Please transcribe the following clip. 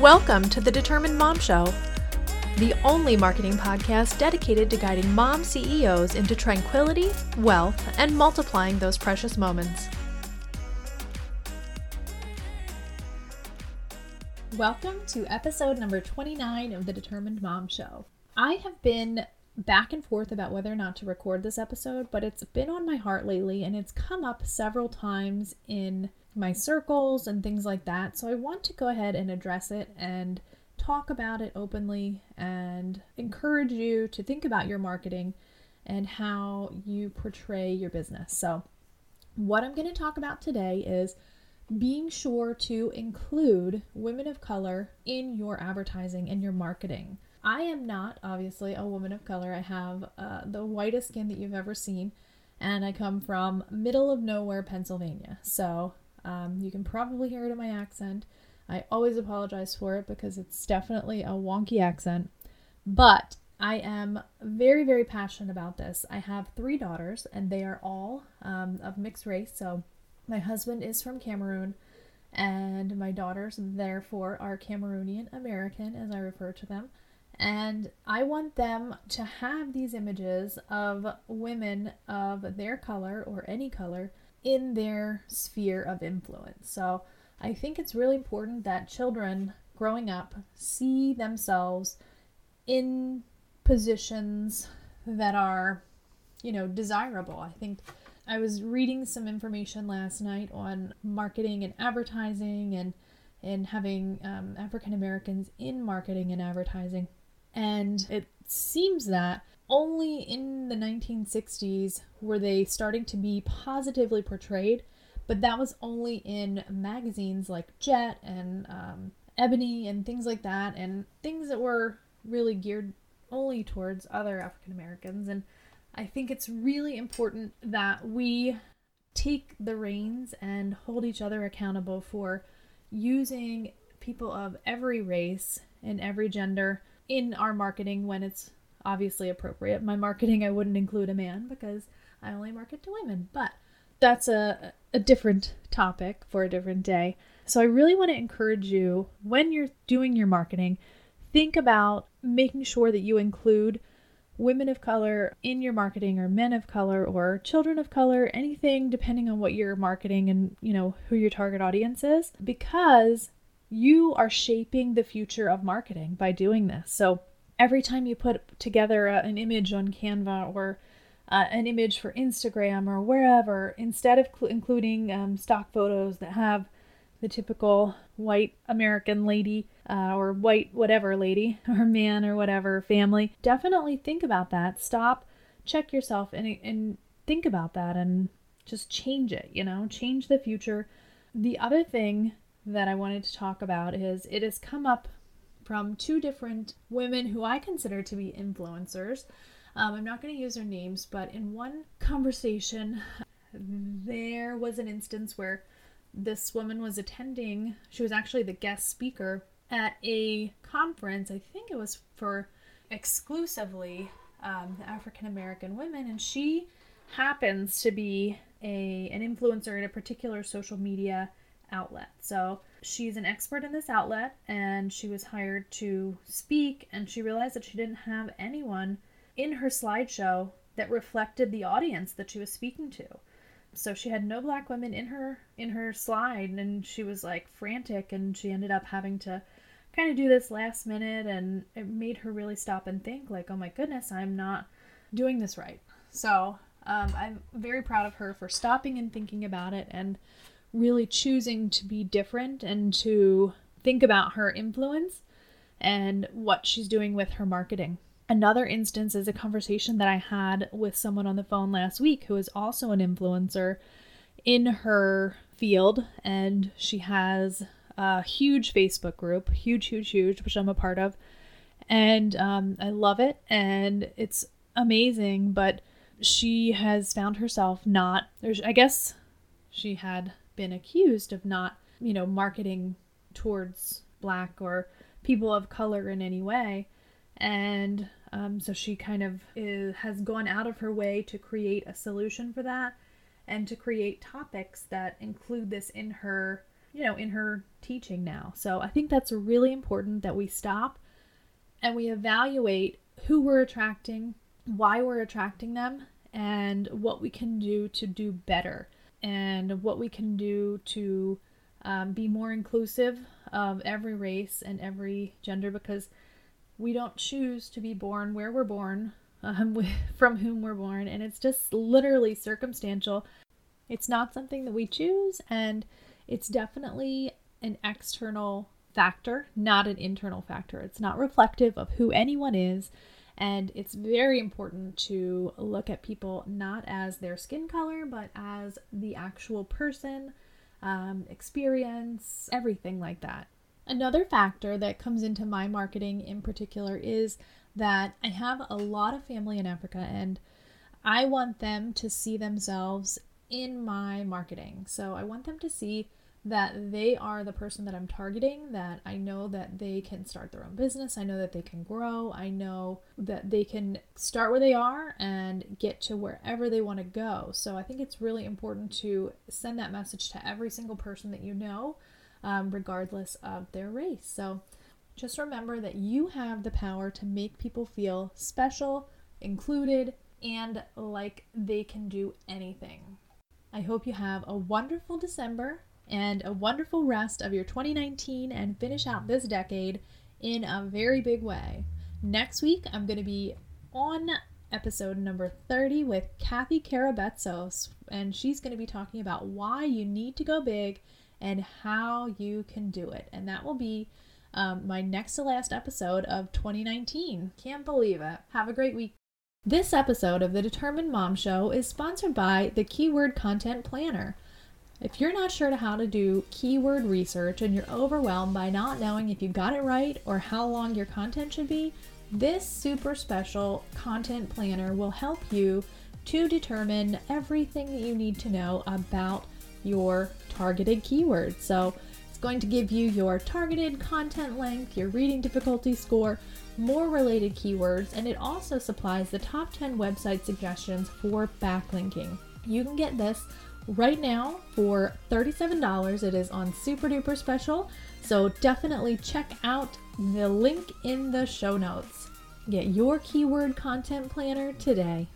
Welcome to the Determined Mom Show, the only marketing podcast dedicated to guiding mom CEOs into tranquility, wealth, and multiplying those precious moments. Welcome to episode number 29 of the Determined Mom Show. I have been back and forth about whether or not to record this episode, but it's been on my heart lately and it's come up several times in my circles and things like that. So I want to go ahead and address it and talk about it openly and encourage you to think about your marketing and how you portray your business. So, what I'm going to talk about today is being sure to include women of color in your advertising and your marketing. I am not, obviously, a woman of color. I have uh, the whitest skin that you've ever seen, and I come from middle of nowhere, Pennsylvania. So um, you can probably hear it in my accent. I always apologize for it because it's definitely a wonky accent. But I am very, very passionate about this. I have three daughters, and they are all um, of mixed race. So my husband is from Cameroon, and my daughters, therefore, are Cameroonian American, as I refer to them. And I want them to have these images of women of their color or any color in their sphere of influence. So I think it's really important that children growing up see themselves in positions that are, you know, desirable. I think I was reading some information last night on marketing and advertising and and having um, African Americans in marketing and advertising. And it seems that only in the 1960s were they starting to be positively portrayed, but that was only in magazines like Jet and um, Ebony and things like that, and things that were really geared only towards other African Americans. And I think it's really important that we take the reins and hold each other accountable for using people of every race and every gender in our marketing when it's obviously appropriate. My marketing, I wouldn't include a man because I only market to women, but that's a, a different topic for a different day. So I really want to encourage you when you're doing your marketing, think about making sure that you include women of color in your marketing or men of color or children of color anything depending on what you're marketing and you know who your target audience is because you are shaping the future of marketing by doing this so every time you put together a, an image on Canva or uh, an image for Instagram or wherever, instead of cl- including um, stock photos that have the typical white American lady uh, or white whatever lady or man or whatever family, definitely think about that. Stop, check yourself, and, and think about that and just change it, you know, change the future. The other thing that I wanted to talk about is it has come up from two different women who I consider to be influencers. Um, I'm not going to use their names, but in one conversation, there was an instance where this woman was attending, she was actually the guest speaker at a conference. I think it was for exclusively um, African American women, and she happens to be a an influencer in a particular social media outlet. So she's an expert in this outlet and she was hired to speak and she realized that she didn't have anyone in her slideshow that reflected the audience that she was speaking to. So she had no black women in her in her slide and she was like frantic and she ended up having to kind of do this last minute and it made her really stop and think like, "Oh my goodness, I'm not doing this right." So, um, I'm very proud of her for stopping and thinking about it and really choosing to be different and to think about her influence and what she's doing with her marketing. Another instance is a conversation that I had with someone on the phone last week who is also an influencer in her field, and she has a huge Facebook group, huge, huge, huge, which I'm a part of. And um, I love it, and it's amazing, but she has found herself not, I guess she had been accused of not, you know, marketing towards black or people of color in any way. And um, so she kind of is, has gone out of her way to create a solution for that and to create topics that include this in her you know, in her teaching now. So I think that's really important that we stop and we evaluate who we're attracting, why we're attracting them, and what we can do to do better, and what we can do to um, be more inclusive of every race and every gender because we don't choose to be born where we're born, um, from whom we're born, and it's just literally circumstantial. It's not something that we choose, and it's definitely an external factor, not an internal factor. It's not reflective of who anyone is. And it's very important to look at people not as their skin color, but as the actual person, um, experience, everything like that. Another factor that comes into my marketing in particular is that I have a lot of family in Africa and I want them to see themselves in my marketing. So I want them to see that they are the person that I'm targeting, that I know that they can start their own business, I know that they can grow, I know that they can start where they are and get to wherever they want to go. So I think it's really important to send that message to every single person that you know, um, regardless of their race. So just remember that you have the power to make people feel special, included, and like they can do anything. I hope you have a wonderful December and a wonderful rest of your 2019 and finish out this decade in a very big way. Next week, I'm going to be on episode number 30 with Kathy Karabetsos, and she's going to be talking about why you need to go big and how you can do it. And that will be um, my next to last episode of 2019. Can't believe it. Have a great week. This episode of the Determined Mom Show is sponsored by the Keyword Content Planner. If you're not sure how to do keyword research and you're overwhelmed by not knowing if you got it right or how long your content should be, this super special content planner will help you to determine everything that you need to know about your targeted keywords. So it's going to give you your targeted content length, your reading difficulty score, more related keywords, and it also supplies the top 10 website suggestions for backlinking. You can get this right now for $37. It is on super duper special, so definitely check out the link in the show notes. Get your keyword content planner today.